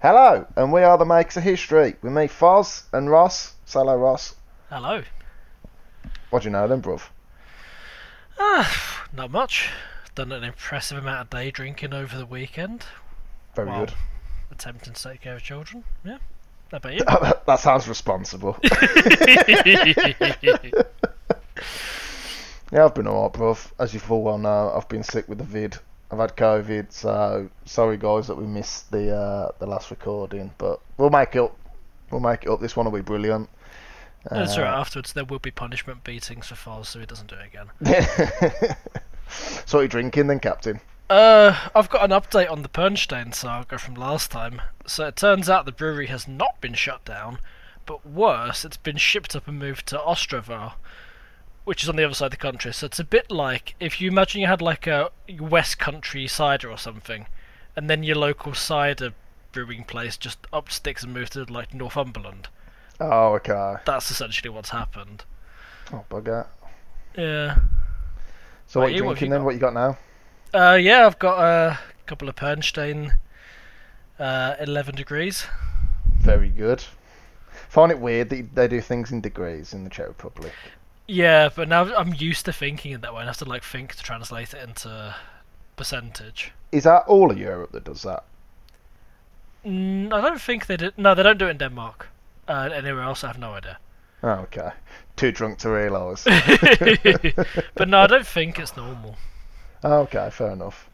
Hello, and we are the makers of history with me, Foz and Ross. Say hello, Ross. Hello. What do you know then, bruv? Ah, not much. Done an impressive amount of day drinking over the weekend. Very While good. Attempting to take care of children. Yeah. How about you? that sounds responsible. yeah, I've been alright, bruv. As you full well know, I've been sick with the vid. I've had COVID, so sorry guys that we missed the uh, the last recording, but we'll make it up. We'll make it up. This one will be brilliant. That's Uh, alright. Afterwards, there will be punishment beatings for Foz, so he doesn't do it again. so what are you drinking then, Captain? Uh, I've got an update on the Pernstein saga from last time. So it turns out the brewery has not been shut down, but worse, it's been shipped up and moved to Ostrava, which is on the other side of the country. So it's a bit like if you imagine you had like a West Country cider or something, and then your local cider brewing place just up sticks and moved to like Northumberland. Oh, okay. That's essentially what's happened. Oh, bugger. Yeah. So what Right, you what drinking then? got? What you got now? Uh, yeah, I've got a couple of Pernstein, uh, 11 degrees. Very good. Find it weird that they do things in degrees in the Czech Republic. Yeah, but now I'm used to thinking it that way. I have to like think to translate it into percentage. Is that all of Europe that does that? Mm, I don't think they do. No, they don't do it in Denmark. Uh, anywhere else, I have no idea. Oh, okay. Too drunk to realise. but no, I don't think it's normal. Okay, fair enough.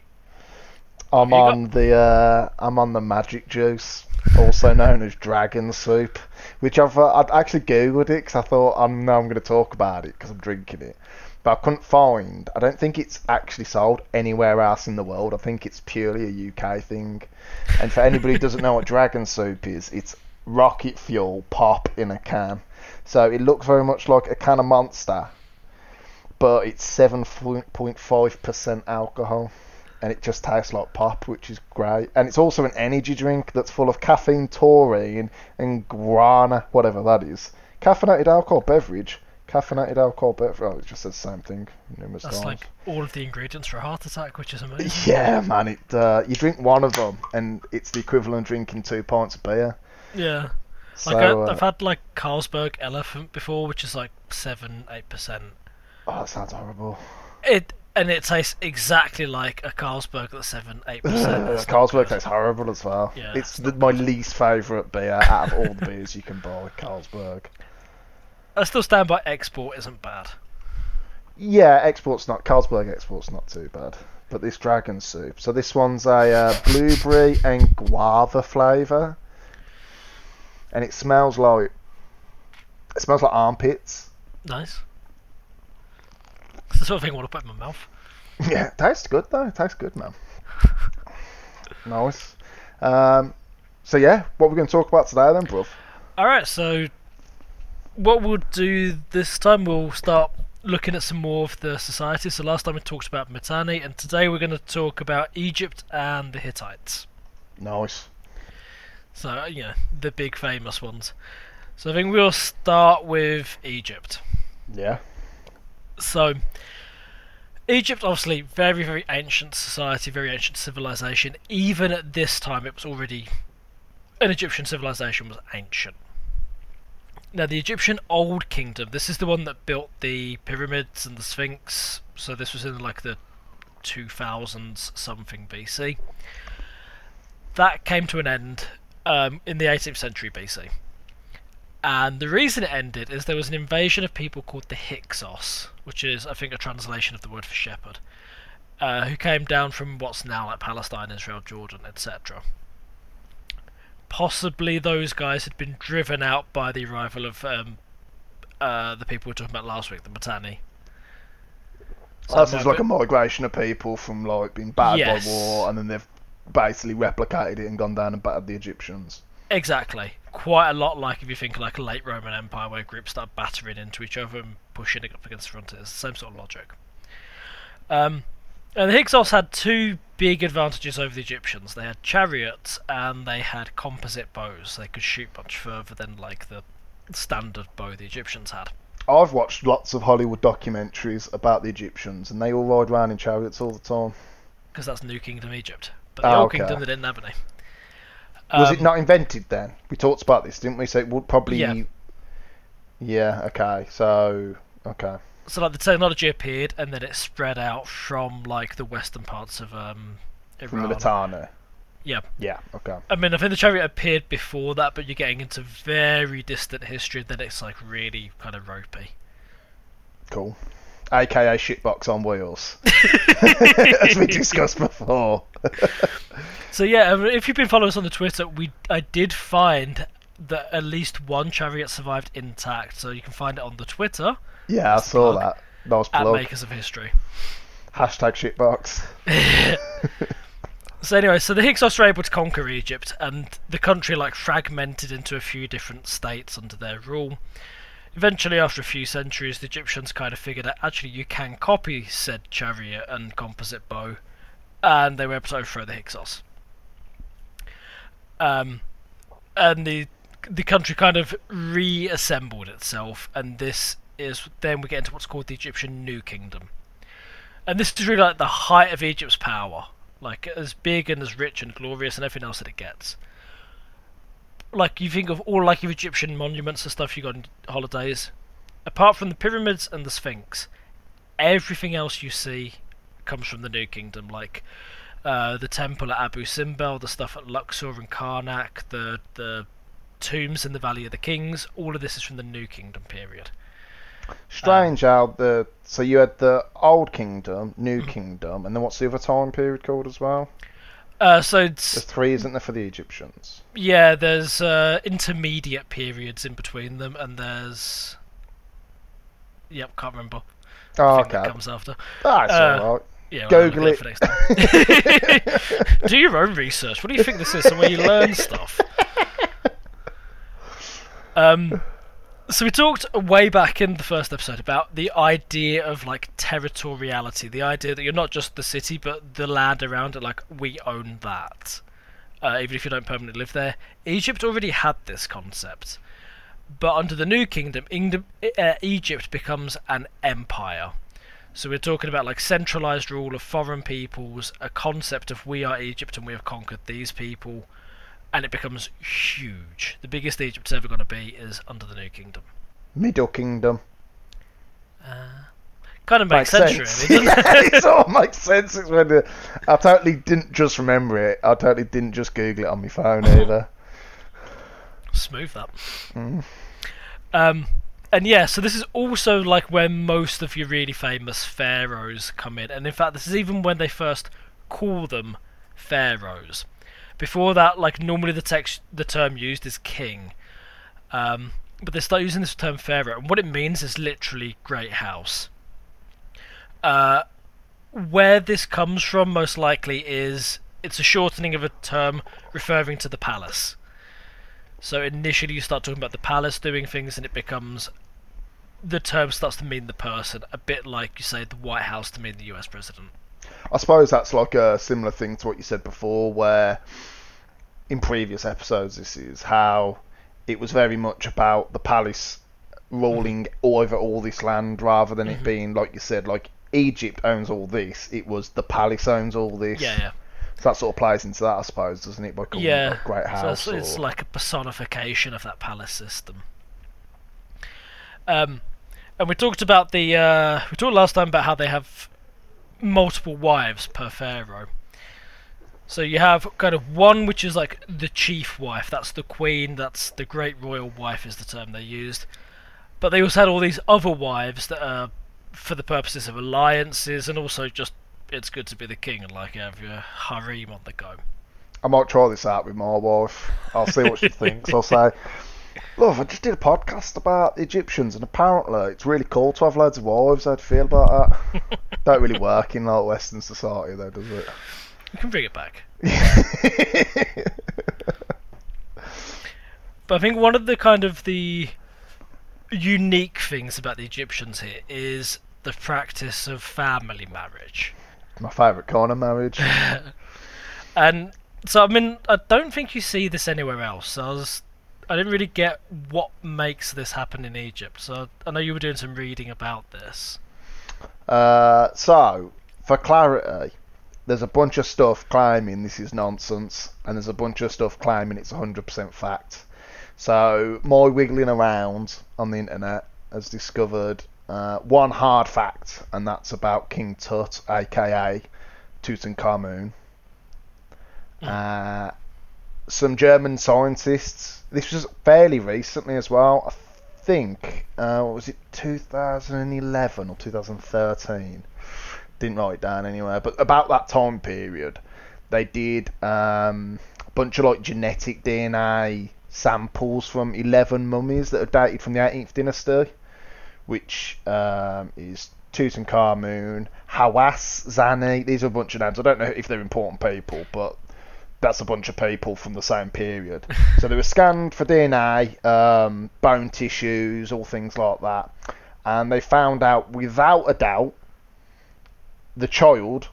I'm you got- on the uh, I'm on the magic juice, also known as Dragon Soop, which I've uh, I'd actually googled it because I thought I know I'm going to talk about it because I'm drinking it, but I couldn't find. I don't think it's actually sold anywhere else in the world. I think it's purely a UK thing. And for anybody who doesn't know what Dragon Soop is, it's rocket fuel pop in a can. So it looks very much like a can of Monster, but it's seven point five percent alcohol, and it just tastes like pop, which is great. And it's also an energy drink that's full of caffeine, taurine, and guarana, whatever that is. Caffeinated alcohol beverage. Caffeinated alcohol beverage. Oh, it just says the same thing numerous That's times. like all of the ingredients for a heart attack, which is amazing. Yeah, man. It uh, you drink one of them, and it's the equivalent of drinking two pints of beer. Yeah. So Like I, uh, I've had like Carlsberg Elephant before, which is like seven, eight percent. oh, that sounds horrible. It and it tastes exactly like a Carlsberg that's seven, eight percent. Carlsberg tastes horrible as well. Yeah, it's the, my least favourite beer out of all the beers you can buy. Carlsberg. I still stand by export isn't bad. Yeah, export's not Carlsberg export's not too bad. But this Dragon Soop. So this one's a uh, blueberry and guava flavour, and it smells like it smells like armpits. Nice. It's the sort of thing I want to put in my mouth. Yeah, it tastes good though. It tastes good, man. nice. Um, so yeah, what we're going to talk about today then, bruv? Alright, so what we'll do this time, we'll start looking at some more of the society. So last time we talked about Mitanni, and today we're going to talk about Egypt and the Hittites. Nice. So, you know, the big famous ones. So I think we'll start with Egypt. Yeah. So, Egypt, obviously, very, very ancient society, very ancient civilization. Even at this time, it was already. An Egyptian civilization was ancient. Now, the Egyptian Old Kingdom, this is the one that built the pyramids and the Sphinx. So, this was in like the 2000s something BC. That came to an end um, in the 18th century BC. And the reason it ended is there was an invasion of people called the Hyksos, which is, I think, a translation of the word for shepherd, uh, who came down from what's now like Palestine, Israel, Jordan, etc. Possibly those guys had been driven out by the arrival of um, uh, the people we were talking about last week, the Mitanni. So just like a migration of people from like being battered Yes. by war, and then they've basically replicated it and gone down and battered the Egyptians. Exactly. Quite a lot like if you think like a late Roman Empire where groups start battering into each other and pushing up against the frontiers. Same sort of logic. Um, and the Hyksos had two big advantages over the Egyptians. They had chariots and they had composite bows. They could shoot much further than like the standard bow the Egyptians had. I've watched lots of Hollywood documentaries about the Egyptians, and they all ride around in chariots all the time. because that's New Kingdom Egypt. But the Ah, Old okay. Kingdom they didn't have any. Was Um, it not invented then? We talked about this, didn't we? So it would probably. Yeah. Yeah, Okay. So. Okay. So like the technology appeared and then it spread out from like the western parts of um From Iran. Militana. Yeah. Yeah. Okay. I mean, I think the chariot appeared before that, but you're getting into very distant history. Then it's like really kind of ropey. Cool. AKA shitbox on wheels, as we discussed before. So yeah, um, if you've been following us on the Twitter, we I did find that at least one chariot survived intact. So you can find it on the Twitter yeah, I saw plug. that. Nice at plug. Makers of History. Hashtag shitbox. So anyway, so the Hyksos were able to conquer Egypt, and the country like fragmented into a few different states under their rule. Eventually, after a few centuries, the Egyptians kind of figured that actually you can copy said chariot and composite bow, and they were able to overthrow the Hyksos. Um, and the the country kind of reassembled itself, and this is then we get into what's called the Egyptian New Kingdom. And this is really like the height of Egypt's power, like as big and as rich and glorious and everything else that it gets. Like you think of all like your Egyptian monuments and stuff you got on holidays, apart from the pyramids and the Sphinx, everything else you see comes from the New Kingdom, like uh, the temple at Abu Simbel, the stuff at Luxor and Karnak, the the tombs in the Valley of the Kings. All of this is from the New Kingdom period. Strange how the so you had the old kingdom, new kingdom, and then what's the other time period called as well? Uh, so it's There's three, isn't there, for the Egyptians? Yeah, there's uh, intermediate periods in between them, and there's. Yep, can't remember. Oh, thing that okay. comes after. That's uh, alright. Yeah, we'll have a Google it. for next time. Do your own research. What do you think this is? Somewhere you learn stuff. Um, so we talked way back in the first episode about the idea of like territoriality, the idea that you're not just the city, but the land around it. Like we own that, uh, even if you don't permanently live there. Egypt already had this concept, but under the New Kingdom, uh, Egypt becomes an empire. So we're talking about like centralized rule of foreign peoples, a concept of we are Egypt and we have conquered these people, and it becomes huge. The biggest Egypt's ever going to be is under the New Kingdom. Middle Kingdom. Kind of makes, Makes sense, sense. really, doesn't it? it all makes sense. It's when the, I totally didn't just remember it. I totally didn't just Google it on my phone either. Smooth that. Mm. Um, and yeah, so this is also like where most of your really famous pharaohs come in, and in fact, this is even when they first call them pharaohs. Before that, like normally the text, the term used is king, um, but they start using this term pharaoh, and what it means is literally great house. Uh, where this comes from, most likely, is it's a shortening of a term referring to the palace. So initially, you start talking about the palace doing things, and it becomes the term starts to mean the person, a bit like you say the White House to mean the U.S. president. I suppose that's like a similar thing to what you said before, where in previous episodes, this is how it was very much about the palace ruling over all this land rather than it Mhm. being, like you said, like Egypt owns all this. It was the palace owns all this. Yeah, yeah. So that sort of plays into that, I suppose, doesn't it? By calling Yeah, it a great house. it's, it's or- like a personification of that palace system. Um, and we talked about the uh, we talked last time about how they have multiple wives per pharaoh. So you have kind of one which is like the chief wife, that's the queen, that's the great royal wife is the term they used. But they also had all these other wives that are for the purposes of alliances and also just it's good to be the king and like have your harem on the go. I might try this out with my wife. I'll see what she thinks. I'll say, Love, I just did a podcast about the Egyptians, and apparently it's really cool to have loads of wives. You feel about that? Don't really work in like Western society, though, does it? You can bring it back. But I think one of the kind of the unique things about the Egyptians here is the practice of family marriage. My favourite kind of marriage. And so I mean I don't think you see this anywhere else. I was I didn't really get what makes this happen in Egypt. So I know you were doing some reading about this. Uh, so, for clarity, there's a bunch of stuff claiming this is nonsense, and there's a bunch of stuff claiming it's 100% fact. So my wiggling around on the internet has discovered uh, one hard fact, and that's about King Tut, aka Tutankhamun. Uh, some German scientists. This was fairly recently as well. I think uh, what was it 2011 or 2013? Didn't write it down anywhere, but about that time period, they did um, a bunch of like genetic DNA samples from 11 mummies that are dated from the 18th dynasty, which um, is Tutankhamun, Hawass, Zani. These are a bunch of names. I don't know if they're important people, but that's a bunch of people from the same period. so they were scanned for DNA, um, bone tissues, all things like that, and they found out without a doubt the child,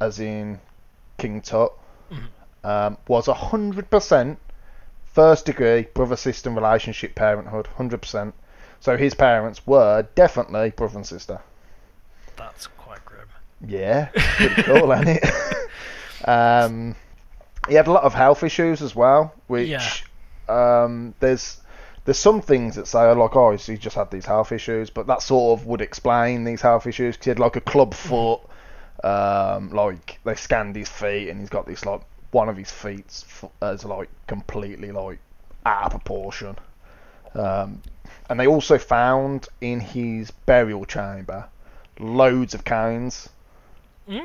as in King Tut, um, was hundred percent first degree brother sister relationship parenthood, hundred percent. So his parents were definitely brother and sister. That's quite grim. Yeah, pretty cool, isn't it? um, he had a lot of health issues as well, which Yeah. um, there's there's some things that say like, oh, he just had these health issues, but that sort of would explain these health issues. 'cause he had like a club foot, um, like they scanned his feet, and he's got this like one of his feet is like completely like out of proportion. Um, and they also found in his burial chamber loads of canes,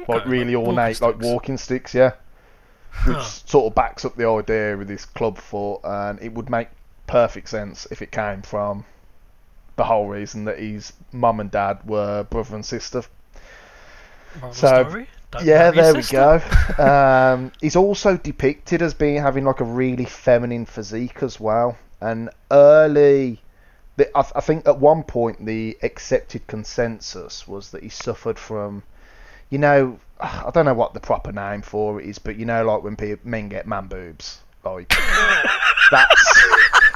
like Okay, really walking ornate, like walking sticks, yeah. Which Huh. sort of backs up the idea with this club foot, and it would make perfect sense if it came from the whole reason that his mum and dad were brother and sister. Moral So? Yeah, there we go. um, he's also depicted as being having like a really feminine physique as well, and early. The, I, I think at one point the accepted consensus was that he suffered from, you know, I don't know what the proper name for it is, but you know, like when people, men get man boobs, like that's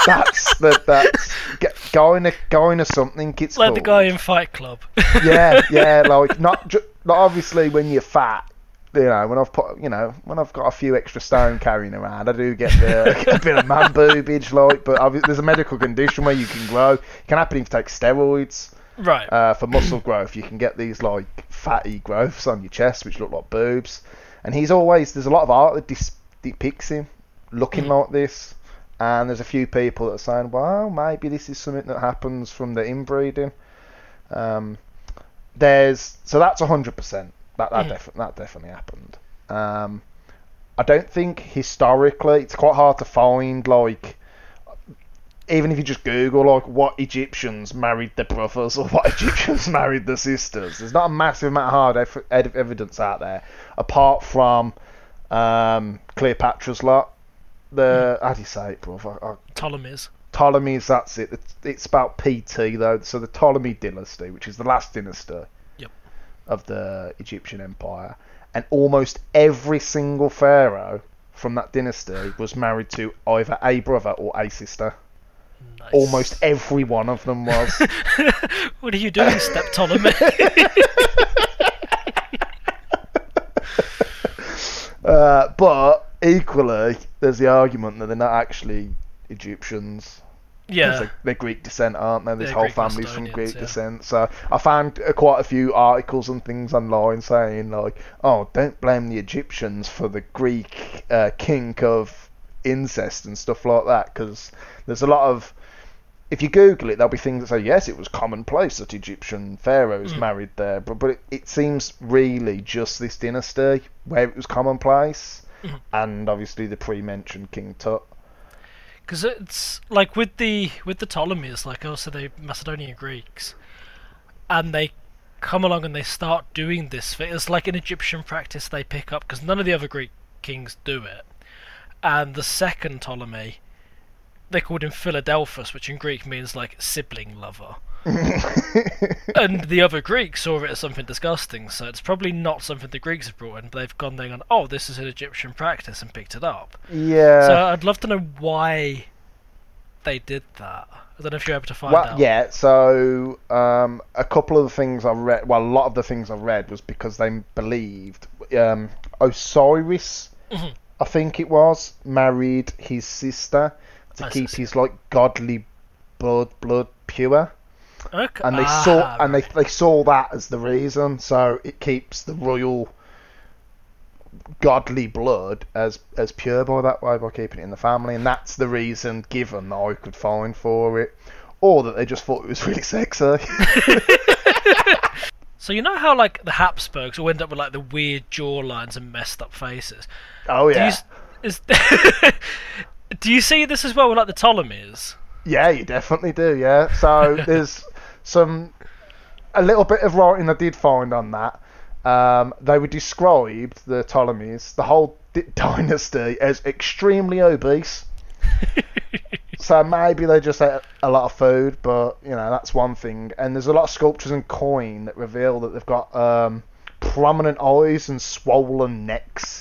that's the that's get, going to going to something. It's Like the guy in Fight Club. yeah, yeah, like not ju- like obviously when you're fat, you know, when I've put, you know, when I've got a few extra stone carrying around, I do get the, a bit of man boobage, like. But there's a medical condition where you can grow. It can happen if you take steroids Right. uh, for muscle growth. You can get these like fatty growths on your chest, which look like boobs. And he's always there's a lot of art that dis- depicts him looking like this. And there's a few people that are saying, well, maybe this is something that happens from the inbreeding. Um, there's so that's hundred percent. That that, defi- that definitely happened. Um, I don't think historically it's quite hard to find like even if you just Google like what Egyptians married their brothers or what Egyptians married their sisters, there's not a massive amount of hard ev- evidence out there apart from um, Cleopatra's lot. The how do you say it, brother? I, I, Ptolemies. Ptolemies, that's it. It's, it's about PT though. So the Ptolemy dynasty, which is the last dynasty Yep. of the Egyptian Empire, and almost every single pharaoh from that dynasty was married to either a brother or a sister. Nice. Almost every one of them was. what are you doing, Step Ptolemy? uh, but equally, there's the argument that they're not actually Egyptians. yeah. They're, they're Greek descent, aren't they? This They're whole Greek family's from Greek yeah. descent. So I found uh, quite a few articles and things online saying like, "Oh, don't blame the Egyptians for the Greek uh, kink of incest and stuff like that," because there's a lot of if you Google it, there'll be things that say yes, it was commonplace that Egyptian pharaohs Mm. married there, but but it, it seems really just this dynasty where it was commonplace, Mhm. and obviously the pre-mentioned King Tut. Because it's like with the with the Ptolemies, like also the Macedonian Greeks, and they come along and they start doing this. It's like an Egyptian practice they pick up because none of the other Greek kings do it. And the second Ptolemy, they called him Philadelphus, which in Greek means like sibling lover. and the other Greeks saw it as something disgusting, so it's probably not something the Greeks have brought in. But they've gone there and gone, oh, this is an Egyptian practice, and picked it up. yeah. So I'd love to know why they did that I don't know if you're able to find Well, out. yeah. So um, a couple of the things I read, well, a lot of the things I read was because they believed um, Osiris, Mhm. I think it was, married his sister to keep his like godly blood blood pure, Okay. and they ah, saw and they they saw that as the reason. So it keeps the royal godly blood as as pure by that way by keeping it in the family, and that's the reason given that I could find for it, or that they just thought it was really sexy. So you know how like the Habsburgs all end up with like the weird jawlines and messed up faces. oh Do you, yeah, is, do you see this as well with like the Ptolemies? yeah, you definitely do. Yeah, so there's some a little bit of writing I did find on that. Um, they were described the Ptolemies, the whole di- dynasty, as extremely obese. So maybe they just ate a lot of food, but you know that's one thing. And there's a lot of sculptures and coin that reveal that they've got um, prominent eyes and swollen necks.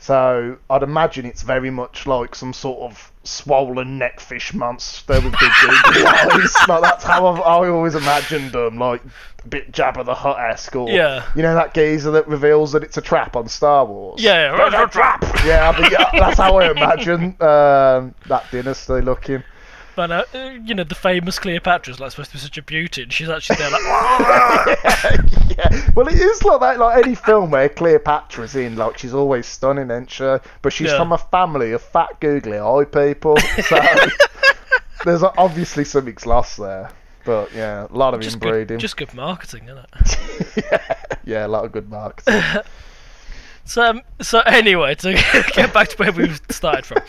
So I'd imagine it's very much like some sort of swollen neckfish monster with big eyes. Like that's how I've, I always imagined them, like a bit Jabba the Hutt esque, or Yeah. you know that geezer that reveals that it's a trap on Star Wars. Yeah, There's a trap. yeah, I think, yeah, that's how I imagine um, that dynasty looking. But uh, you know the famous Cleopatra's like supposed to be such a beauty, and she's actually there like. yeah. Well, it is like that. Like any film where Cleopatra's in, like she's always stunning, isn't she? But she's Yeah. from a family of fat, googly eye people, so there's obviously something's lost there. But yeah, a lot of just inbreeding. good, just good marketing, isn't it? yeah, yeah, a lot of good marketing. So, um, so anyway, to get back to where we started from,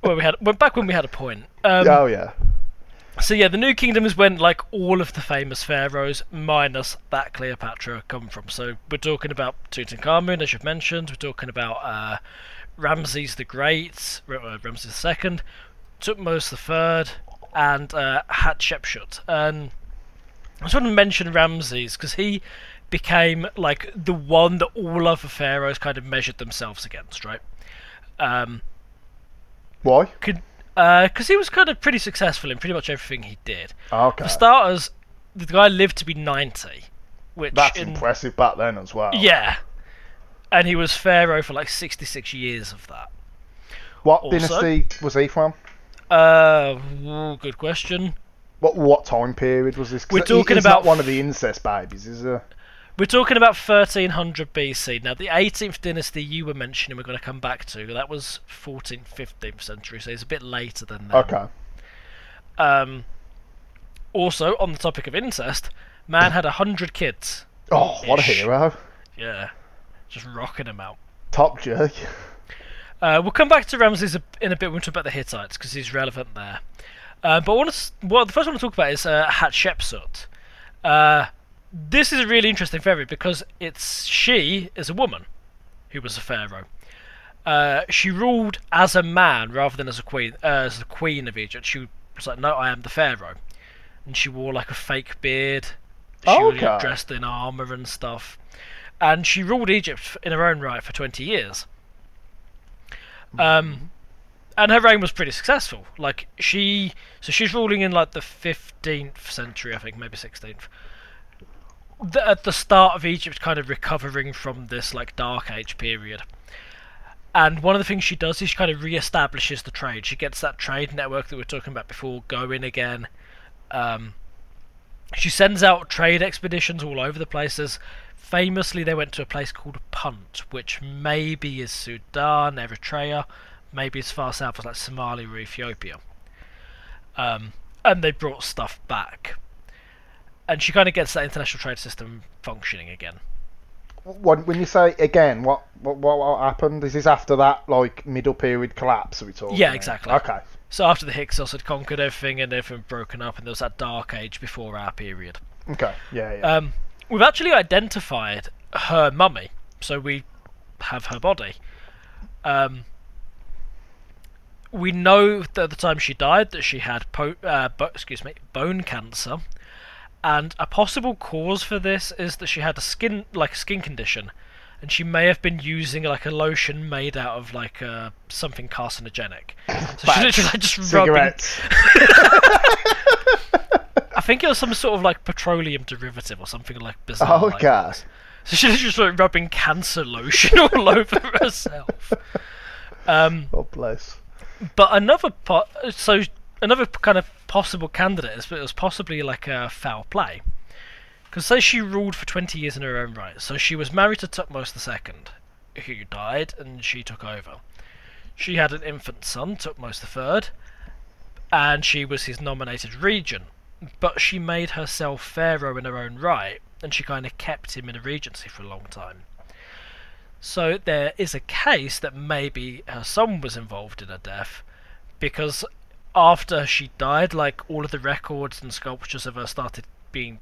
where we had went back when we had a point. Um, oh yeah, So yeah, the New Kingdom is when like all of the famous pharaohs minus that Cleopatra come from. So we're talking about Tutankhamun, as you've mentioned. We're talking about uh, Ramses the Great, uh, Ramses II, Thutmose the Third, and uh, Hatshepsut. And I just want to mention Ramses because he became like the one that all other pharaohs kind of measured themselves against, right? Um, why? could because he was kind of pretty successful in pretty much everything he did. Okay, For starters, the guy lived to be 90, which that's in, impressive back then as well. yeah, and he was pharaoh for like 66 years of that. What Also- dynasty was he from? Uh, ooh, good question. What what time period was this? We're talking about not one of the incest babies, is he? We're talking about 1300 BC. Now, the 18th dynasty you were mentioning, we're going to come back to. That was 14th, 15th century, so it's a bit later than that. Okay. Um, also, on the topic of incest, man had 100 kids. Oh, what a hero! Yeah, just rocking them out. Top jerk. Uh, we'll come back to Ramses in a bit when we talk about the Hittites because he's relevant there. Uh, but I want to, well, the first one to talk about is uh, Hatshepsut. This is a really interesting pharaoh because it's she is a woman who was a pharaoh. Uh, she ruled as a man rather than as a queen, uh, as the queen of Egypt. She was like, "No, I am the pharaoh," and she wore like a fake beard. She was Okay. dressed in armor and stuff, and she ruled Egypt in her own right for twenty years. Um, and her reign was pretty successful. Like she, so she's ruling in like the fifteenth century, I think, maybe sixteenth. The, at the start of Egypt, kind of recovering from this like dark age period. And one of the things she does is she kind of re-establishes the trade. She gets that trade network that we were talking about before going again. Um, she sends out trade expeditions all over the places. Famously, they went to a place called Punt, which maybe is Sudan, Eritrea, maybe as far south as like Somalia or Ethiopia. Um, and they brought stuff back. And she kind of gets that international trade system functioning again. When, when you say again, what, what what happened? Is this after that like middle period collapse? Are we talking? Yeah, about? exactly. Okay. So after the Hyksos had conquered everything and everything broken up, and there was that dark age before our period. Okay. Yeah. Yeah. Um, we've actually identified her mummy, so we have her body. Um, we know that at the time she died that she had po- uh, bo- excuse me bone cancer, and a possible cause for this is that she had a skin like a skin condition, and she may have been using like a lotion made out of like uh, something carcinogenic. So she literally like, just rubbing. Cigarettes. I think it was some sort of like petroleum derivative or something like bizarre. Oh, like that. So she was just like rubbing cancer lotion all over herself. Um, Oh bless. but another part, so another kind of possible candidates, but it was possibly like a foul play. Because say she ruled for 20 years in her own right, so she was married to Thutmose II, who died, and she took over. She had an infant son, Thutmose III, and she was his nominated regent. But she made herself pharaoh in her own right, and she kind of kept him in a regency for a long time. So there is a case that maybe her son was involved in her death, because after she died, like all of the records and sculptures of her started being,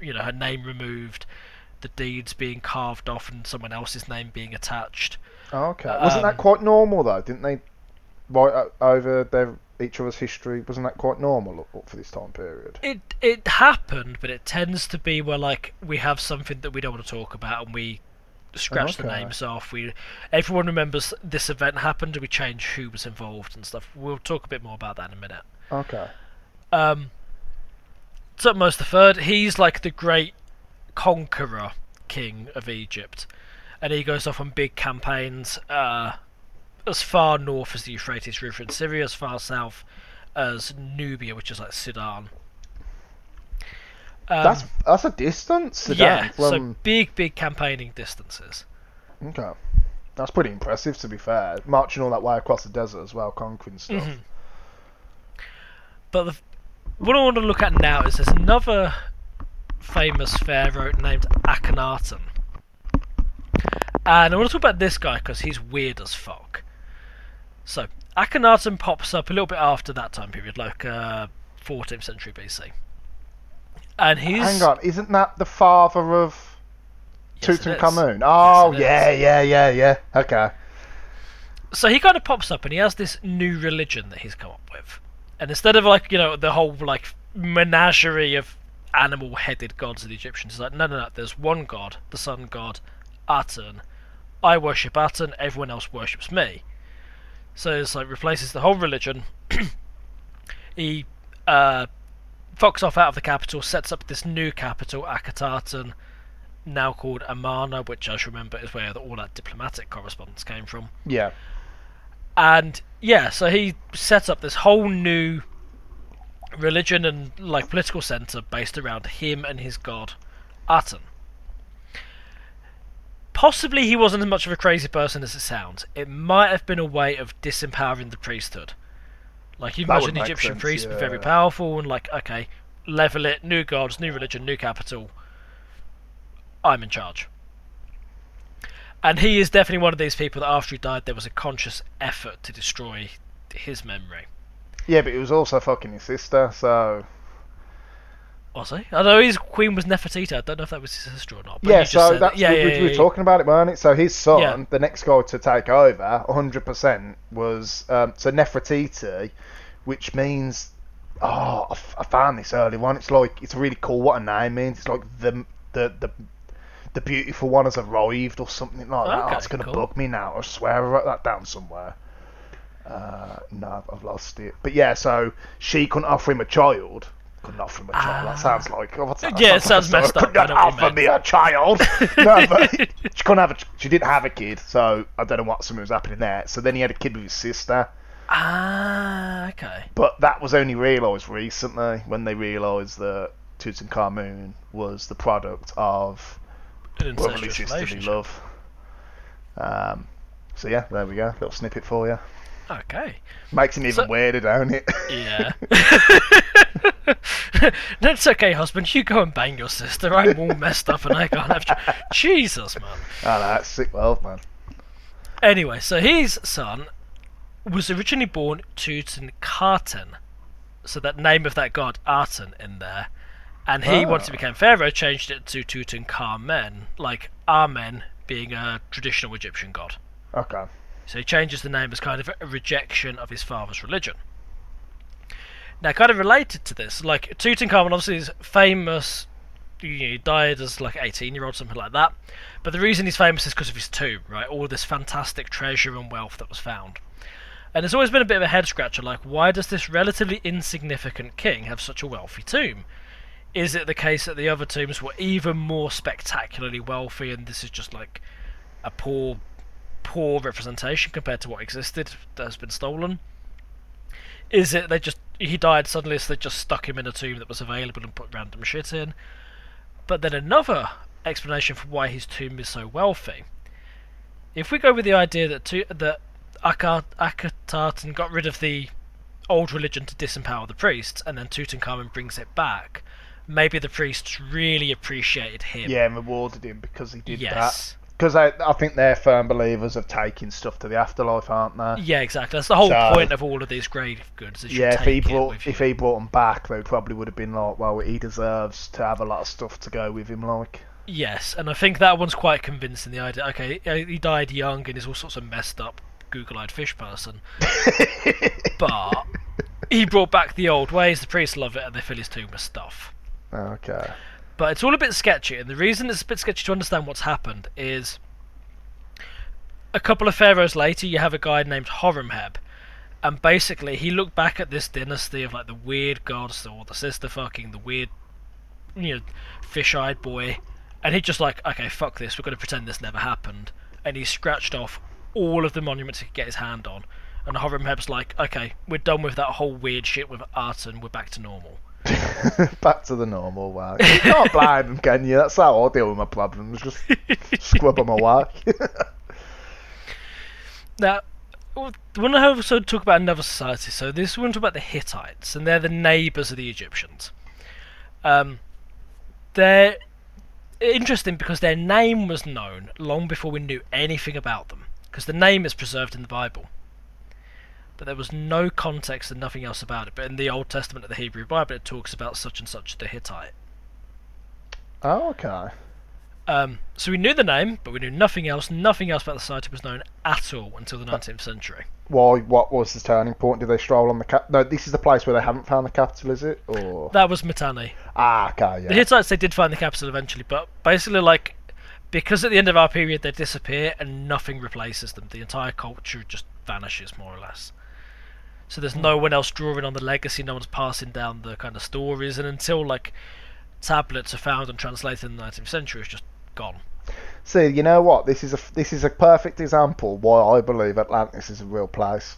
you know, her name removed, the deeds being carved off, and someone else's name being attached. Oh, okay. Wasn't Um, that quite normal though? Didn't they write over their each other's history? Wasn't that quite normal for this time period? It it happened, but it tends to be where like we have something that we don't want to talk about, and we scratch the names off. We everyone remembers this event happened, and we change who was involved and stuff. We'll talk a bit more about that in a minute. Okay. Um, Thutmose the Third, he's like the great conqueror king of Egypt, and he goes off on big campaigns uh, as far north as the Euphrates River in Syria, as far south as Nubia, which is like Sudan. Um, that's that's a distance. Yeah, so big, big campaigning distances. okay. That's pretty impressive, to be fair. Marching all that way across the desert as well, conquering stuff. Mhm. But the, what I want to look at now is there's another famous pharaoh named Akhenaten. And I want to talk about this guy because he's weird as fuck. So, Akhenaten pops up a little bit after that time period, like uh, 14th century BC. And he's. Hang on, isn't that the father of Yes. Tutankhamun? Oh, Yes, yeah, yeah, yeah, yeah. Okay. So he kind of pops up and he has this new religion that he's come up with. And instead of like, you know, the whole like menagerie of animal headed gods of the Egyptians, he's like, no, no, no, there's one god, the sun god, Aten. I worship Aten, everyone else worships me. So it's like replaces the whole religion. he uh, fucks off out of the capital, sets up this new capital, Akhetaten, now called Amarna, which I remember is where all that diplomatic correspondence came from. Yeah. And yeah, so he set up this whole new religion and like political center based around him and his god, Aten. Possibly he wasn't as much of a crazy person as it sounds. It might have been a way of disempowering the priesthood. Like you That imagine the Egyptian sense, priests were very powerful and like, okay, level it, new gods, new religion, new capital. I'm in charge. And he is definitely one of these people that after he died there was a conscious effort to destroy his memory. Yeah, but it was also fucking his sister, so. Was he? I know his queen was Nefertiti. I don't know if that was his sister or not. But yeah, so that's yeah, we, yeah, we, yeah, we were yeah. talking about it, weren't it? So his son, Yeah. the next guy to take over, 100%, was um, so Nefertiti, which means oh, I, f- I found this early one. It's like it's really cool. What a name means. It's like the the the the beautiful one has arrived or something like that. Okay, it's gonna cool. bug me now. I swear I wrote that down somewhere. Uh, no, I've- lost it. But yeah, so she couldn't offer him a child. Couldn't offer him a child. Ah. that sounds like oh, that? Yeah, it sounds sounds like messed up. Couldn't know what you offer me a child. no, but she couldn't have a. She didn't have a kid, so I don't know what something was happening there. So then he had a kid with his sister, Ah, okay. but that was only realised recently when they realised that Tutankhamun was the product of brotherly sisterly love. Um, so yeah, there we go. Little snippet for you. Okay. Makes him even So- weirder, don't it? Yeah. That's okay, husband. You go and bang your sister. I'm all messed up and I can't have. Ch- Jesus, man. Ah, that's sick world, man. Anyway, so his son was originally born Tutankhaten, so that name of that god Aten in there, and he Ah. once he became pharaoh changed it to Tutankhamen, like Amen being a traditional Egyptian god. Okay. So he changes the name as kind of a rejection of his father's religion. Now, kind of related to this, like Tutankhamun obviously is famous he died as like an 18 year old, something like that. But the reason he's famous is because of his tomb, right? All this fantastic treasure and wealth that was found. And there's always been a bit of a head scratcher like, why does this relatively insignificant king have such a wealthy tomb? Is it the case that the other tombs were even more spectacularly wealthy and this is just like a poor, poor representation compared to what existed that has been stolen? Is it they just he died suddenly, so they just stuck him in a tomb that was available and put random shit in? But then another explanation for why his tomb is so wealthy. If we go with the idea that to, that Akar, Akhenaten got rid of the old religion to disempower the priests, and then Tutankhamun brings it back, maybe the priests really appreciated him. Yeah, and rewarded him because he did that. yes. Because I, I think they're firm believers of taking stuff to the afterlife, aren't they? Yeah, exactly. That's the whole So- point of all of these grave goods. Yeah, if he brought if he brought them back, they probably would have been like, well, he deserves to have a lot of stuff to go with him, like. Yes, and I think that one's quite convincing. The idea, okay, he died young and is all sorts of messed up, googly-eyed fish person, but he brought back the old ways. The priests love it, and they fill his tomb with stuff. Okay. But it's all a bit sketchy, and the reason it's a bit sketchy to understand what's happened is a couple of pharaohs later, you have a guy named Horemheb, and basically he looked back at this dynasty of like the weird gods, or the sister fucking, the weird, you know, fish-eyed boy, and he just like, okay, fuck this, we're going to pretend this never happened, and he scratched off all of the monuments he could get his hand on, and Horemheb's like, okay, we're done with that whole weird shit with art, and we're back to normal. Back to the normal way. You can't blame them, can you? That's how I deal with my problems. Just scrub them away. Now, I want to also talk about another society. So this one talk about the Hittites, and they're the neighbours of the Egyptians. Um, they're interesting because their name was known long before we knew anything about them, because the name is preserved in the Bible. But there was no context and nothing else about it. But in the Old Testament of the Hebrew Bible, it talks about such and such the Hittite. oh, okay. Um, so we knew the name, but we knew nothing else. Nothing else about the site was known at all until the 19th century. Why? What was the turning point? Did they stroll on the cap? No, this is the place where they haven't found the capital, is it? Or That was Mitanni. ah, okay, yeah. The. Hittites they did find the capital eventually, but basically like because at the end of our period they disappear and nothing replaces them. The entire culture just vanishes more or less. So there's no one else drawing on the legacy. No one's passing down the kind of stories, and until like tablets are found and translated in the 19th century, it's just gone. See, you know what? This is a this is a perfect example why I believe Atlantis is a real place.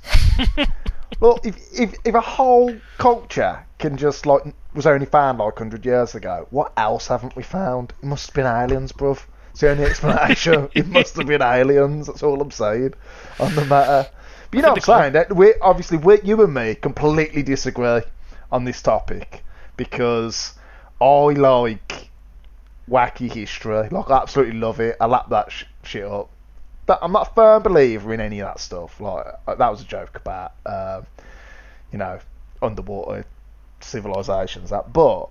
Look, if, if if a whole culture can just like was only found like hundred years ago, what else haven't we found? It must have been aliens, bruv. It's the only explanation. it must have been aliens. That's all I'm saying on the matter. But you know what I'm saying? That we obviously we you and me completely disagree on this topic because I like wacky history. Like, I absolutely love it. I lap that sh- shit up. But I'm not a firm believer in any of that stuff. Like, uh, that was a joke about, um, you know, underwater civilizations. That, but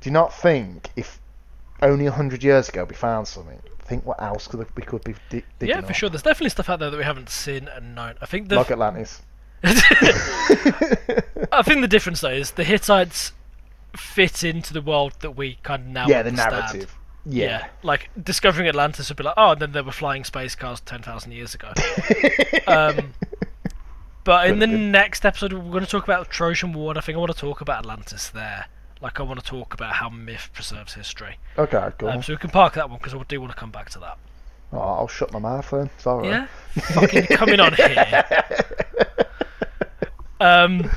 do you not think if only hundred years ago we found something, think what else could we could be di- digging yeah, for up? sure. There's definitely stuff out there that we haven't seen and known. I think the Like Atlantis. I think the difference though is the Hittites fit into the world that we kind of now yeah, the understand. narrative. Yeah. Yeah. like discovering Atlantis would be like, oh, and then there were flying space cars ten thousand years ago. um, but in the next episode, we're going to talk about the Trojan War. And I think I want to talk about Atlantis there. Like I want to talk about how myth preserves history. Okay, cool. Um, so we can park that one because I do want to come back to that. oh, I'll shut my mouth then. Sorry. Yeah, fucking coming on here. Um,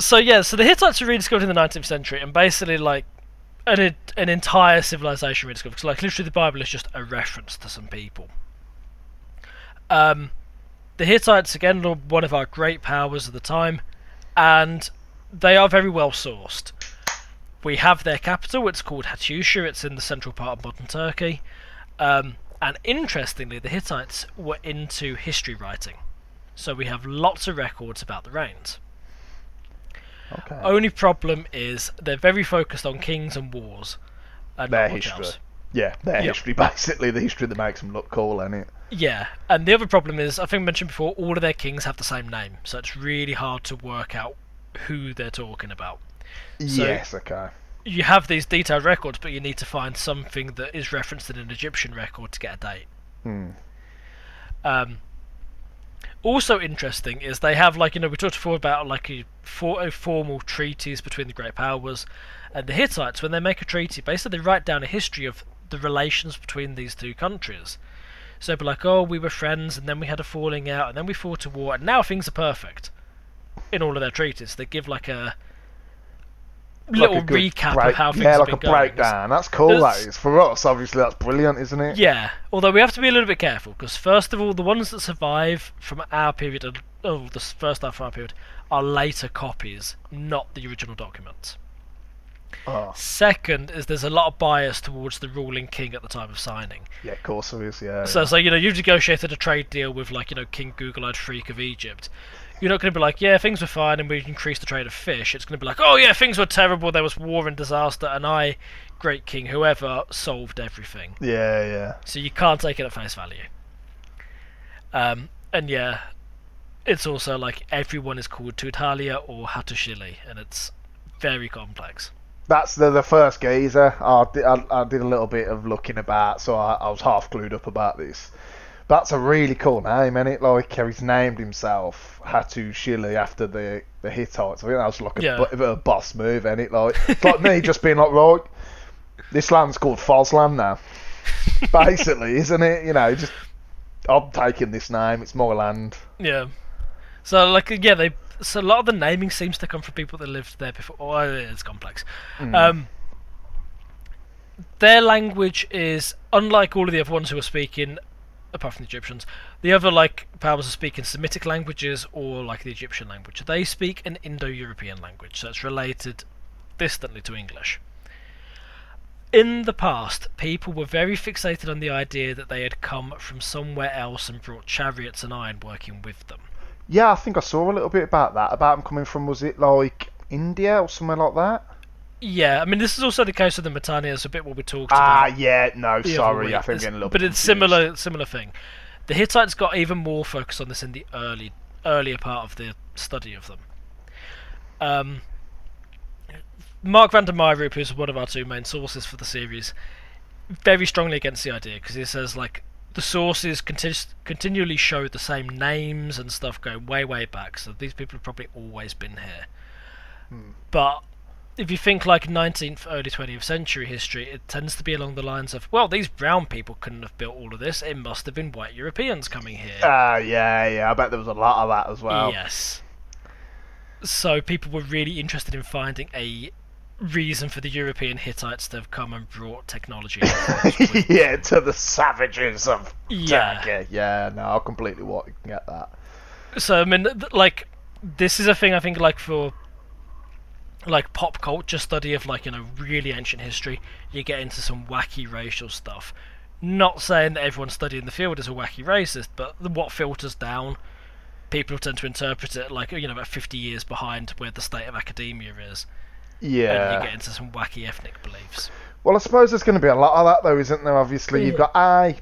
so yeah, so the Hittites were rediscovered in the 19th century, and basically like an an entire civilization rediscovered. Because like literally, the Bible is just a reference to some people. Um, the Hittites again are one of our great powers of the time, and they are very well sourced. We have their capital. It's called Hattusha. It's in the central part of modern Turkey. Um, and interestingly, the Hittites were into history writing. So we have lots of records about the reigns. Okay. Only problem is they're very focused on kings and wars. And Their history. else. Yeah, their Yep. history, basically, the history that makes them look cool, ain't it? Yeah, and the other problem is, I think I mentioned before, all of their kings have the same name, so it's really hard to work out who they're talking about. So- yes, okay. you have these detailed records, but you need to find something that is referenced in an Egyptian record to get a date. Hmm. Um, also interesting is they have like you know we talked before about like a, for, a formal treaties between the great powers and the Hittites. When they make a treaty, basically they write down a history of the relations between these two countries. So be like, oh, we were friends, and then we had a falling out, and then we fought a war, and now things are perfect. In all of their treaties, they give like a little Like recap break- of how things yeah, like a going. breakdown. That's cool. That There's- is for us. Obviously, that's brilliant, isn't it? Yeah, although we have to be a little bit careful because first of all, the ones that survive from our period, and- oh, the first half of our period, are later copies, not the original documents. Oh, Second is there's a lot of bias towards the ruling king at the time of signing. yeah, of course there is. Yeah. So, so you know, you've negotiated a trade deal with like you know King Google-eyed Freak of Egypt. You're not going to be like, yeah, things were fine and we increased the trade of fish. It's going to be like, oh yeah, things were terrible. There was war and disaster, and I, great king, whoever, solved everything. yeah, yeah. So you can't take it at face value. Um, and yeah, it's also like everyone is called Tudhalia or Hattushili, and it's very complex. That's the the first gazer. I did, I, I did a little bit of looking about, so I, I was half glued up about this. That's a really cool name, isn't it? Like how he's named himself Hattushili after the the Hittites. I think that was like a Yeah. bit of a boss move, ain't it? Like it's like me just being like, right, this land's called Fosland now. Basically, isn't it? You know, just I'm taking this name. It's my land. Yeah. So like yeah, they so a lot of the naming seems to come from people that lived there before. Oh, it's complex. Um, their language is unlike all of the other ones who are speaking, apart from the Egyptians. The other like powers are speaking Semitic languages or like the Egyptian language. They speak an Indo-European language, so it's related distantly to English. In the past, people were very fixated on the idea that they had come from somewhere else and brought chariots and iron working with them. Yeah, I think I saw a little bit about that. About them coming from was it like India or somewhere like that? Yeah, I mean this is also the case with the Mitannians, a bit what we talked Ah, about. Ah, yeah, no, sorry. I think I'm getting a little but bit it's confused. similar similar thing. The Hittites got even more focus on this in the early earlier part of the study of them. Um, Marc Van De Mieroop, who's one of our two main sources for the series, very strongly against the idea because he says like the sources conti- continually show the same names and stuff going way way back, so these people have probably always been here. But if you think like 19th, early 20th century history, it tends to be along the lines of, well, these brown people couldn't have built all of this. It must have been white Europeans coming here. Ah, yeah, yeah. I bet there was a lot of that as well. Yes. So people were really interested in finding a reason for the European Hittites to have come and brought technology. yeah, to the savages of Yeah. Turkey. Yeah, no, I completely get that. so I mean, like, this is a thing I think like for like pop culture study of like you know really ancient history, you get into some wacky racial stuff. Not saying that everyone studying the field is a wacky racist, but what filters down, people tend to interpret it like you know about fifty years behind where the state of academia is, Yeah, and you get into some wacky ethnic beliefs. Well, I suppose there's going to be a lot of that, though, isn't there? Obviously, you've mm. got I,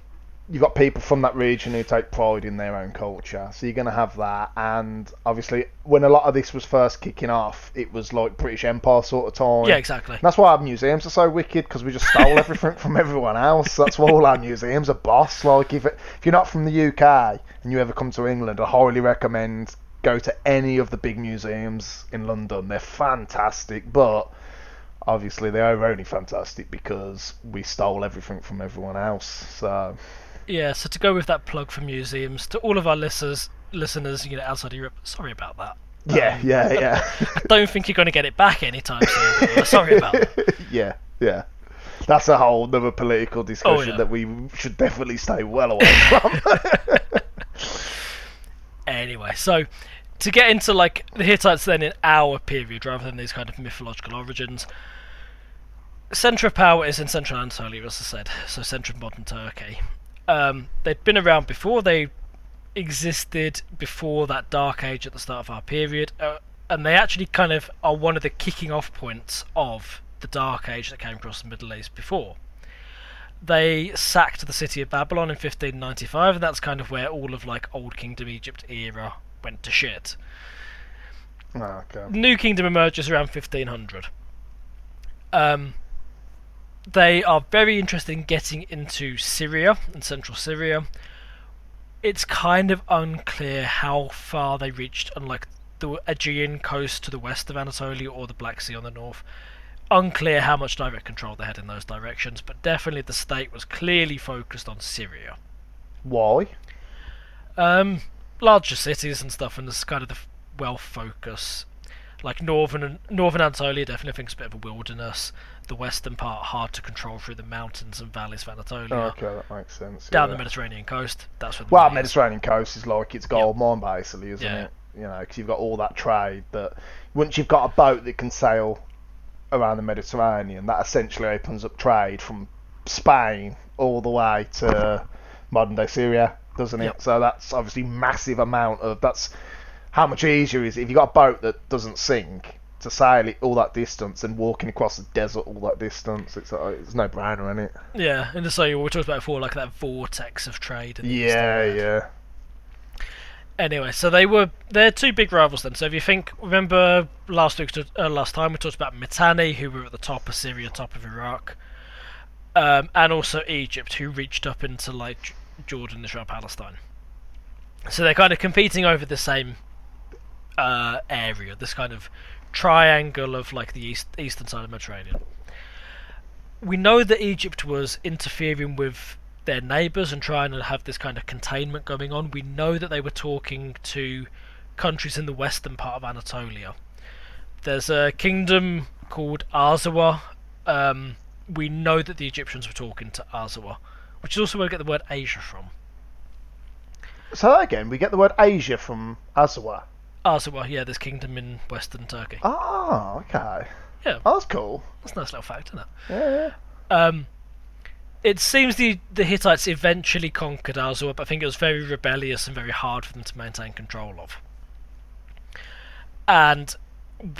you've got people from that region who take pride in their own culture, so you're going to have that. And obviously, when a lot of this was first kicking off, it was like British Empire sort of time. Yeah, exactly. And that's why our museums are so wicked because we just stole everything from everyone else. That's why all our museums are boss. Like if it, if you're not from the UK and you ever come to England, I highly recommend go to any of the big museums in London. They're fantastic, but obviously they are only fantastic because we stole everything from everyone else. So Yeah, so to go with that plug for museums, to all of our listeners, listeners, you know, outside Europe, sorry about that. yeah, Um, yeah, yeah, I don't think you're going to get it back anytime soon. sorry about that. yeah, yeah. That's a whole other political discussion yeah. that we should definitely stay well away from. Anyway, so to get into like the Hittites then in our period rather than these kind of mythological origins, centre of power is in central Anatolia, as I said, so centre of modern Turkey. Um, they'd been around before. They existed before that dark age at the start of our period, uh, and they actually kind of are one of the kicking off points of the dark age that came across the Middle East before. They sacked the city of Babylon in 1595, and that's kind of where all of like Old Kingdom Egypt era went to shit. Oh, okay. New Kingdom emerges around 1500. Um, they are very interested in getting into Syria and central Syria. It's kind of unclear how far they reached on like the Aegean coast to the west of Anatolia or the Black Sea on the north. Unclear how much direct control they had in those directions, but definitely the state was clearly focused on Syria. Why? Um, larger cities and stuff, and there's kind of the wealth focus. Like northern northern Anatolia, definitely thinks a bit of a wilderness. The western part hard to control through the mountains and valleys of Anatolia. Oh, okay, that makes sense. Down yeah. the Mediterranean coast, that's the Well, money is. Mediterranean coast is like it's gold mine, basically, isn't Yeah. it? You know, because you've got all that trade that once you've got a boat that can sail around the Mediterranean, that essentially opens up trade from Spain all the way to modern day Syria, doesn't it? Yep. So that's obviously massive amount of that's how much easier is it if you've got a boat that doesn't sink to sail it all that distance and walking across the desert all that distance. It's uh, it's no brainer, isn't it? Yeah, and so we talked about before, like that vortex of trade. And Yeah, yeah. Anyway, so they were they're two big rivals then. So if you think, remember last week, uh, last time we talked about Mitanni, who were at the top of Syria, top of Iraq, um, and also Egypt, who reached up into like Jordan, Israel, Palestine. So they're kind of competing over the same uh, area, this kind of triangle of like the east eastern side of the Mediterranean. We know that Egypt was interfering with their neighbours and trying to have this kind of containment going on. We know that they were talking to countries in the western part of Anatolia. There's a kingdom called Arzawa. Um, we know that the Egyptians were talking to Arzawa, which is also where we get the word Asia from. So again, we get the word Asia from Azua. Arzawa, yeah, this kingdom in western Turkey. Oh, okay. Yeah. Oh, that's cool. That's a nice little fact, isn't it? Yeah. Um, it seems the the Hittites eventually conquered Arzawa, but I think it was very rebellious and very hard for them to maintain control of. And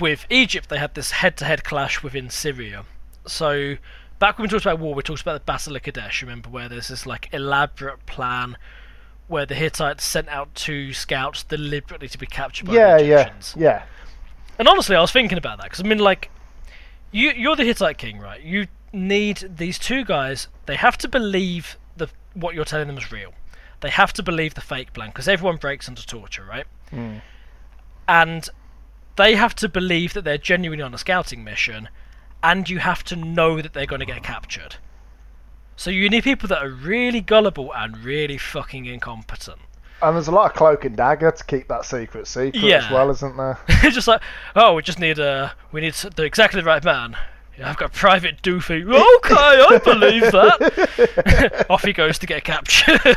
with Egypt, they had this head-to-head clash within Syria. So back when we talked about war, we talked about the Battle of Kadesh. Remember where there's this like elaborate plan where the Hittites sent out two scouts deliberately to be captured by Yeah, the yeah, Egyptians. yeah. And honestly, I was thinking about that because I mean, like, you you're the Hittite king, right? You need these two guys. They have to believe the what you're telling them is real. They have to believe the fake plan because everyone breaks under torture, right? Mm. And they have to believe that they're genuinely on a scouting mission, and you have to know that they're going to get captured. So you need people that are really gullible and really fucking incompetent. And there's a lot of cloak and dagger to keep that secret secret as well, isn't there? It's just like, oh, we just need uh, we need the exactly the right man. Yeah, I've got Private Doofy. Okay, I believe that. Off he goes to get captured.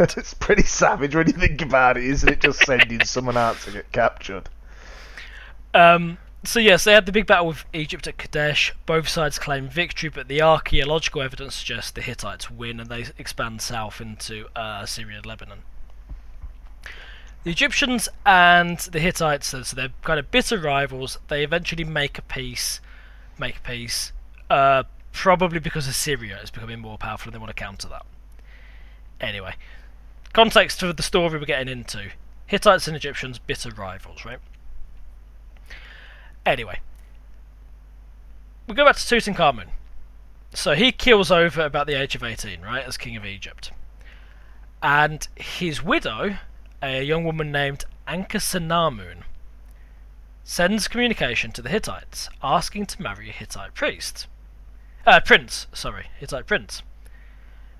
it's pretty savage when you think about it, isn't it? Just sending someone out to get captured. um, so yes, they had the big battle with Egypt at Kadesh. Both sides claim victory, but the archaeological evidence suggests the Hittites win, and they expand south into uh, Syria and Lebanon. The Egyptians and the Hittites, so they're kind of bitter rivals. They eventually make a peace, make peace, uh, probably because Assyria is becoming more powerful and they want to counter that. Anyway, context for the story we're getting into: Hittites and Egyptians, bitter rivals, right? Anyway, we go back to Tutankhamun. So he kills over about the age of 18, right, as king of Egypt. And his widow, a young woman named Ankhesenamun, sends communication to the Hittites asking to marry a Hittite priest. Uh, prince, sorry, Hittite prince.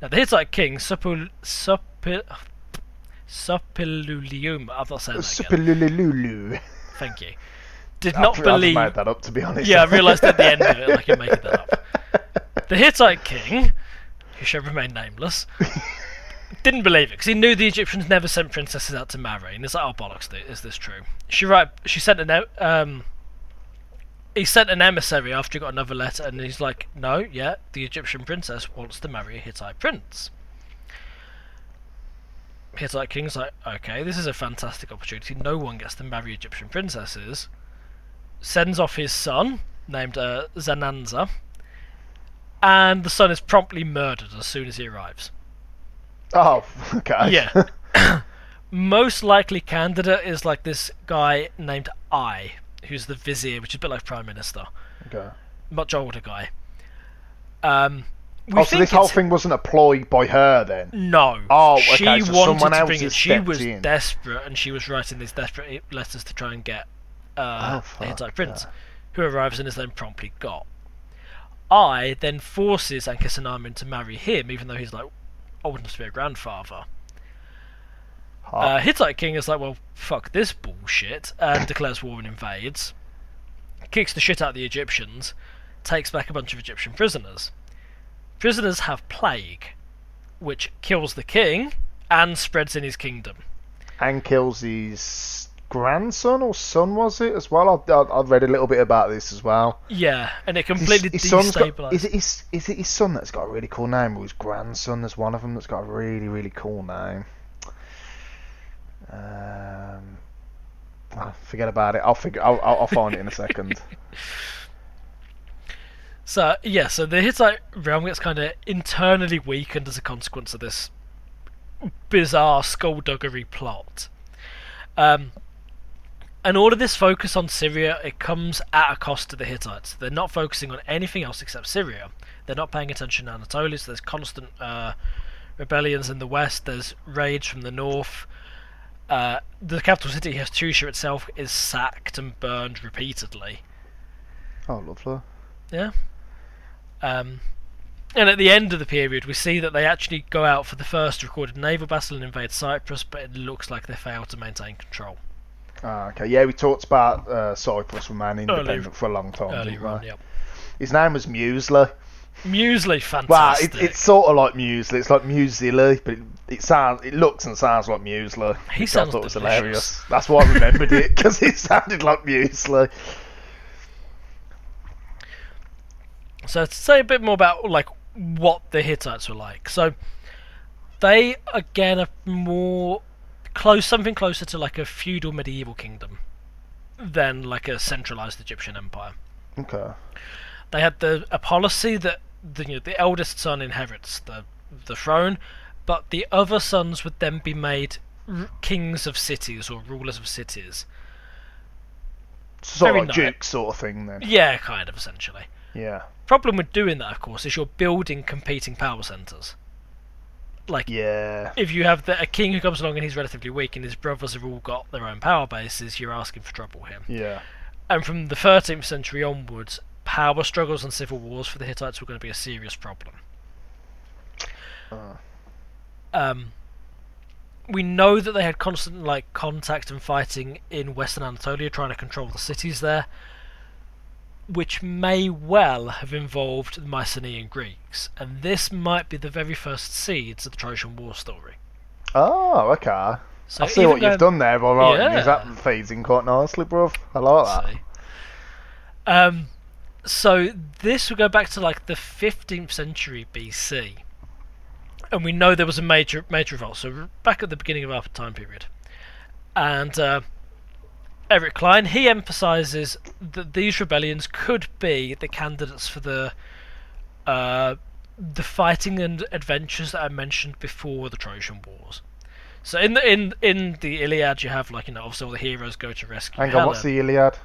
Now, the Hittite king, Supul, Supil, Supilulium, I've not said that. Thank you. Did I've- not believe. made that up, to be honest. Yeah, I realised at the end of it, like you're making that up. The Hittite king, who shall remain nameless, didn't believe it because he knew the Egyptians never sent princesses out to marry, and he's like, "Oh bollocks, th- is this true?" She right, she sent an um, he sent an emissary after he got another letter, and he's like, "No, yeah, the Egyptian princess wants to marry a Hittite prince." Hittite king's like, "Okay, this is a fantastic opportunity. No one gets to marry Egyptian princesses." Sends off his son, named uh, Zannanza, and the son is promptly murdered as soon as he arrives. Oh, okay. Yeah. Most likely candidate is like this guy named Ay, who's the vizier, which is a bit like prime minister. okay. much older guy. Um, we Oh, so this whole thing wasn't a ploy by her then? No. Oh, she okay, so wanted someone to else bring it. She was in. desperate, and she was writing these desperate letters to try and get uh, Oh, fuck, the Hittite prince, yeah. who arrives and is then promptly got. Ay then forces Ankhesenamun to marry him, even though he's like old enough to be a grandfather. Uh, Hittite king is like, well, fuck this bullshit, and declares war and invades. Kicks the shit out of the Egyptians, takes back a bunch of Egyptian prisoners. Prisoners have plague, which kills the king and spreads in his kingdom. and kills his grandson or son, was it as well? I, I, I've read a little bit about this as well. Yeah, and it completely his son's got, is it his is it his son that's got a really cool name, or his grandson? There's one of them that's got a really really cool name. Um, ah, forget about it. I'll figure. I'll, I'll, I'll find it in a second. So yeah, so the Hittite realm gets kind of internally weakened as a consequence of this bizarre skullduggery plot. Um, and all of this focus on Syria, it comes at a cost to the Hittites. They're not focusing on anything else except Syria. They're not paying attention to Anatolia. So there's constant uh, rebellions in the west. There's raids from the north. Uh, the capital city, Hattusha itself, is sacked and burned repeatedly. Oh, lovely. Yeah. Um, and at the end of the period, we see that they actually go out for the first recorded naval battle and invade Cyprus, but it looks like they fail to maintain control. Ah, okay. Yeah, we talked about uh, Cyprus remaining Early- independent for a long time. Early didn't on, yep. His name was Muesli. Muesli, Well, fantastic. it, it's sort of like muesli. It's like muesli, but it, it sounds, it looks and sounds like muesli. He which sounds I thought was delicious. hilarious. That's why I remembered it because it sounded like muesli. So to say a bit more about like what the Hittites were like. So they again are more close, something closer to like a feudal medieval kingdom than like a centralized Egyptian empire. Okay. they had the a policy that the you know, the eldest son inherits the the throne, but the other sons would then be made r- kings of cities or rulers of cities. Sort Very of like nice. Duke sort of thing then. Yeah, kind of essentially. Yeah. Problem with doing that, of course, is you're building competing power centers. Like Yeah. if you have the, a king who comes along and he's relatively weak, and his brothers have all got their own power bases, you're asking for trouble here. Yeah. And from the 13th century onwards, power struggles and civil wars for the Hittites were going to be a serious problem. Uh. Um, we know that they had constant like contact and fighting in Western Anatolia, trying to control the cities there, which may well have involved the Mycenaean Greeks, and this might be the very first seeds of the Trojan War story. Oh, okay. So I see what you've done there by writing. Yeah. Is that feeds in quite nicely, bruv? I like that. See. Um, so this would go back to like the 15th century BC, and we know there was a major major revolt. So back at the beginning of our time period, and uh, Eric Cline he emphasizes that these rebellions could be the candidates for the uh, the fighting and adventures that I mentioned before the Trojan Wars. So in the in in the Iliad, you have like you know obviously all the heroes go to rescue. Hang on, Helen. what's the Iliad?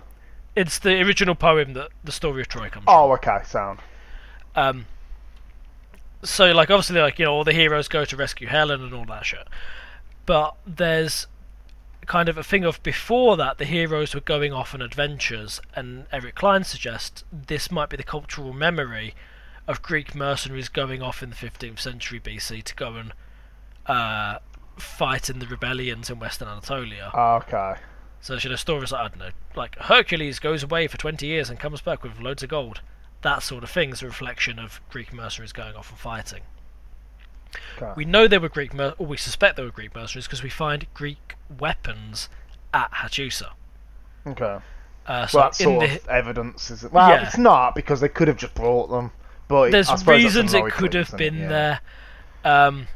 It's the original poem that the story of Troy comes from. Oh, okay, sound. Um, so, like, obviously, like you know, all the heroes go to rescue Helen and all that shit. But there's kind of a thing of before that, the heroes were going off on adventures, and Eric Cline suggests this might be the cultural memory of Greek mercenaries going off in the 15th century BC to go and uh, fight in the rebellions in Western Anatolia. Oh, okay. So you know, stories like I don't know, like Hercules goes away for twenty years and comes back with loads of gold. That sort of thing is a reflection of Greek mercenaries going off and fighting. Okay. We know there were Greek, mer- or we suspect there were Greek mercenaries because we find Greek weapons at Hattusa. Okay. Uh, so Well, that's sort the of evidence, is it? Well, Yeah. it's not because they could have just brought them. But there's reasons it could have been Yeah. there, um,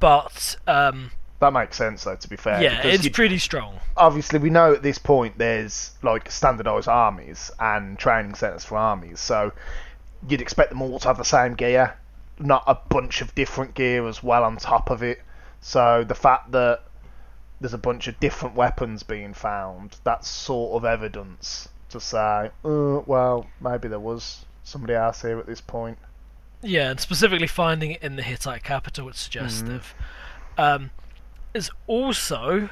but um, That makes sense, though. To be fair, yeah, it's pretty strong. obviously we know at this point there's like standardized armies and training centers for armies, so you'd expect them all to have the same gear, not a bunch of different gear as well on top of it. So the fact that there's a bunch of different weapons being found, that's sort of evidence to say, uh, well, maybe there was somebody else here at this point. Yeah, and specifically finding it in the Hittite capital, it's suggestive. Um, is also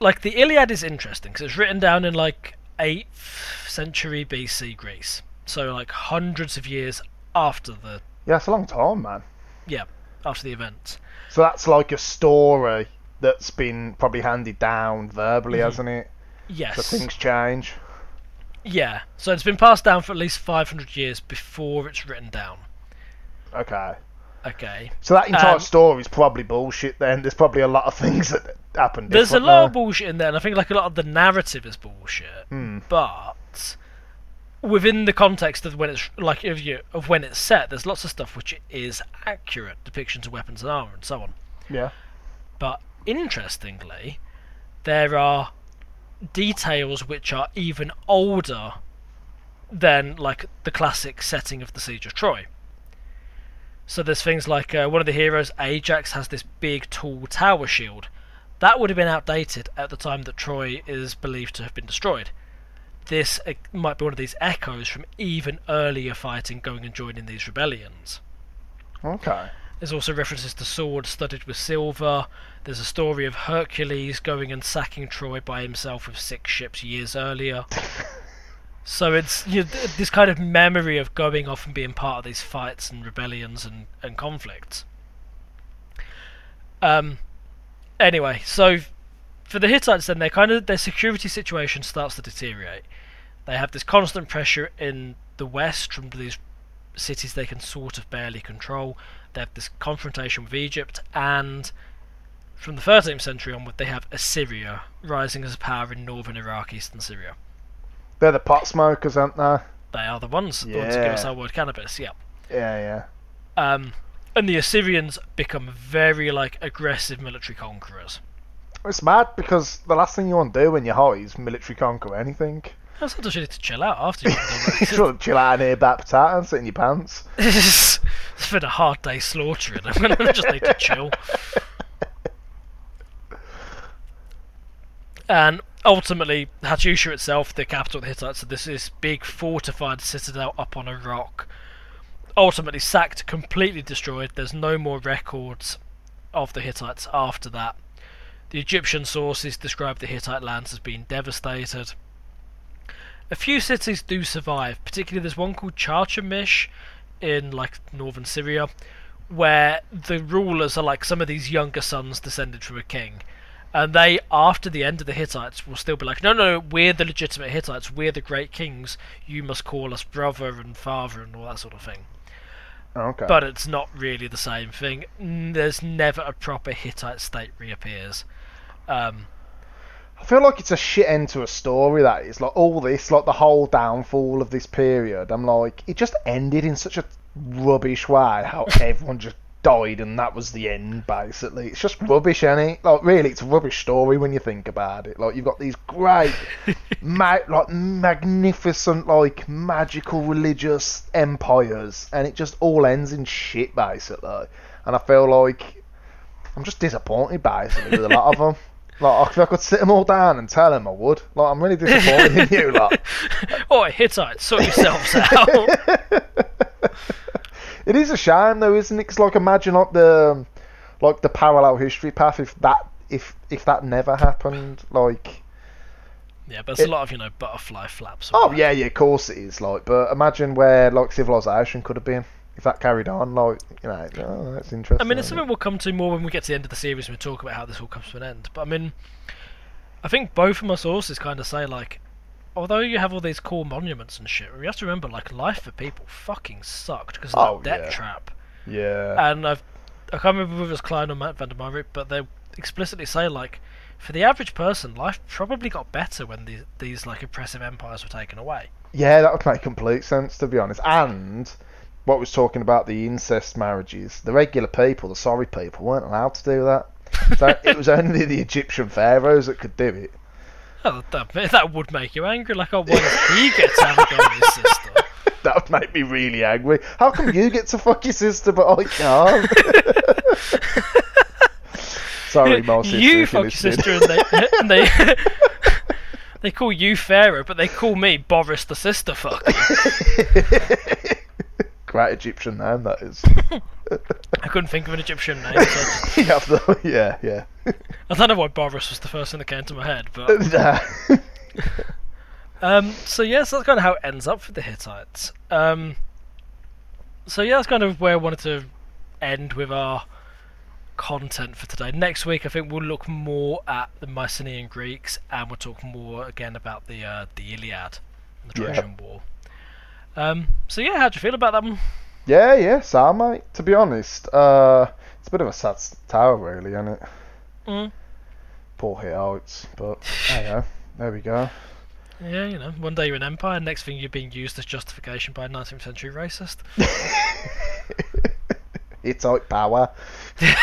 like the Iliad is interesting because it's written down in like 8th century BC Greece, so like hundreds of years after the Yeah, it's a long time, man. yeah after the event. So that's like a story that's been probably handed down verbally, Mhm. hasn't it? Yes. So things change. Yeah. So it's been passed down for at least 500 years before it's written down. Okay. Okay. So that entire Um, story is probably bullshit. Then there's probably a lot of things that happened. There's a lot there. of bullshit in there, and I think like a lot of the narrative is bullshit. Hmm. But within the context of when it's like of you of when it's set, there's lots of stuff which is accurate depictions of weapons and armor and so on. Yeah. But interestingly, there are details which are even older than like the classic setting of the siege of Troy. So there's things like uh, one of the heroes, Ajax, has this big tall tower shield. That would have been outdated at the time that Troy is believed to have been destroyed. This uh, might be one of these echoes from even earlier fighting going and joining these rebellions. Okay. There's also references to swords studded with silver. There's a story of Hercules going and sacking Troy by himself with six ships years earlier. so it's you know, th- this kind of memory of going off and being part of these fights and rebellions and, and conflicts. Um. Anyway, so for the Hittites, then their kind of their security situation starts to deteriorate. They have this constant pressure in the west from these cities they can sort of barely control. They have this confrontation with Egypt, and from the 13th century onward, they have Assyria rising as a power in northern Iraq, eastern Syria. They're the pot smokers, aren't they? They are the ones, the ones that give us our word cannabis, yeah. Yeah, yeah. Um, and the Assyrians become very like aggressive military conquerors. It's mad because the last thing you want to do when you're high is military conquer anything. I you need to chill out after you've done you just want to chill out and eat back potato and sit in your pants. that. it's been a hard day slaughtering. Gonna just need to chill. And ultimately, Hattusha itself, the capital of the Hittites, so this is big fortified citadel up on a rock. Ultimately sacked, completely destroyed. There's no more records of the Hittites after that. The Egyptian sources describe the Hittite lands as being devastated. A few cities do survive, particularly there's one called Carchemish in like northern Syria, where the rulers are like some of these younger sons descended from a king. And they, after the end of the Hittites, will still be like, no, no, we're the legitimate Hittites, we're the great kings, you must call us brother and father and all that sort of thing. Oh, okay. But it's not really the same thing. There's never a proper Hittite state reappears. Um, I feel like it's a shit end to a story. That is like all this, like the whole downfall of this period. I'm like, it just ended in such a rubbish way. How everyone just died and that was the end. Basically, it's just rubbish, any Like really, it's a rubbish story when you think about it. Like you've got these great, ma- like magnificent, like magical religious empires, and it just all ends in shit, basically. And I feel like I'm just disappointed, basically, with a lot of them. Like, if I could sit them all down and tell them, I would. Like, I'm really disappointed in you, like. Oi, Hittites, sort yourselves out. it is a shame, though, isn't it? 'Cause, like, imagine like the, like the parallel history path if that, if if that never happened. Like, yeah, but it's a lot of, you know, butterfly flaps. oh yeah, yeah, of course it is. Like, but imagine where like civilization could have been if that carried on. Like, you know, oh, that's interesting. I mean, it's something we'll come to more when we get to the end of the series and we talk about how this all comes to an end. But I mean, I think both of my sources kind of say like, although you have all these cool monuments and shit, we have to remember like life for people fucking sucked because of Oh, that debt yeah. trap. Yeah. And I've I can't remember whether it was Cline or Matt Van De Mieroop, but they explicitly say like, for the average person, life probably got better when these these like oppressive empires were taken away. Yeah, that would make complete sense to be honest. And what was talking about the incest marriages, the regular people, the sorry people, weren't allowed to do that. So it was only the Egyptian pharaohs that could do it. Oh, that, that would make you angry. Like, oh, why does he get to have at his sister? That would make me really angry. How come you get to fuck your sister but I can't? Sorry, my sister. you fuck your sister and they and they They call you Pharaoh, but they call me Boris the sister fuck. Great Egyptian name that is. I couldn't think of an Egyptian name. So yeah, yeah, yeah. I don't know why Boris was the first thing that came to my head, but Nah. um, so yes, that's kind of how it ends up for the Hittites. Um, so yeah, that's kind of where I wanted to end with our content for today. Next week, I think we'll look more at the Mycenaean Greeks, and we'll talk more again about the uh, the Iliad and the Yeah. Trojan War. Um, so yeah, how do you feel about that one? yeah, yeah, Sam, mate. To be honest, uh, it's a bit of a sad tale, really, isn't it? Mm. Poor Hittites, but there you go. There we go. Yeah, you know, one day you're an empire, next thing you're being used as justification by a 19th century racist. Hittite power. right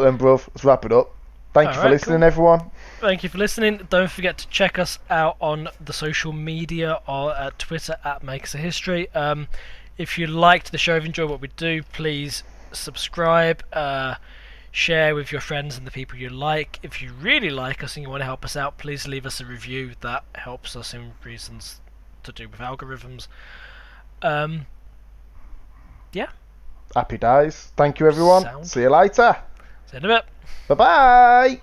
then, bruv, let's wrap it up. Thank you for Alright, listening, cool. everyone. Thank you for listening. Don't forget to check us out on the social media or at Twitter at Makes a History. Um, if you liked the show, if you enjoy what we do, please subscribe, uh, share with your friends and the people you like. If you really like us and you want to help us out, please leave us a review. That helps us in reasons to do with algorithms. Um, yeah, Happy days. Thank you, everyone. Sound. See you later. see you in a bit. Bye bye.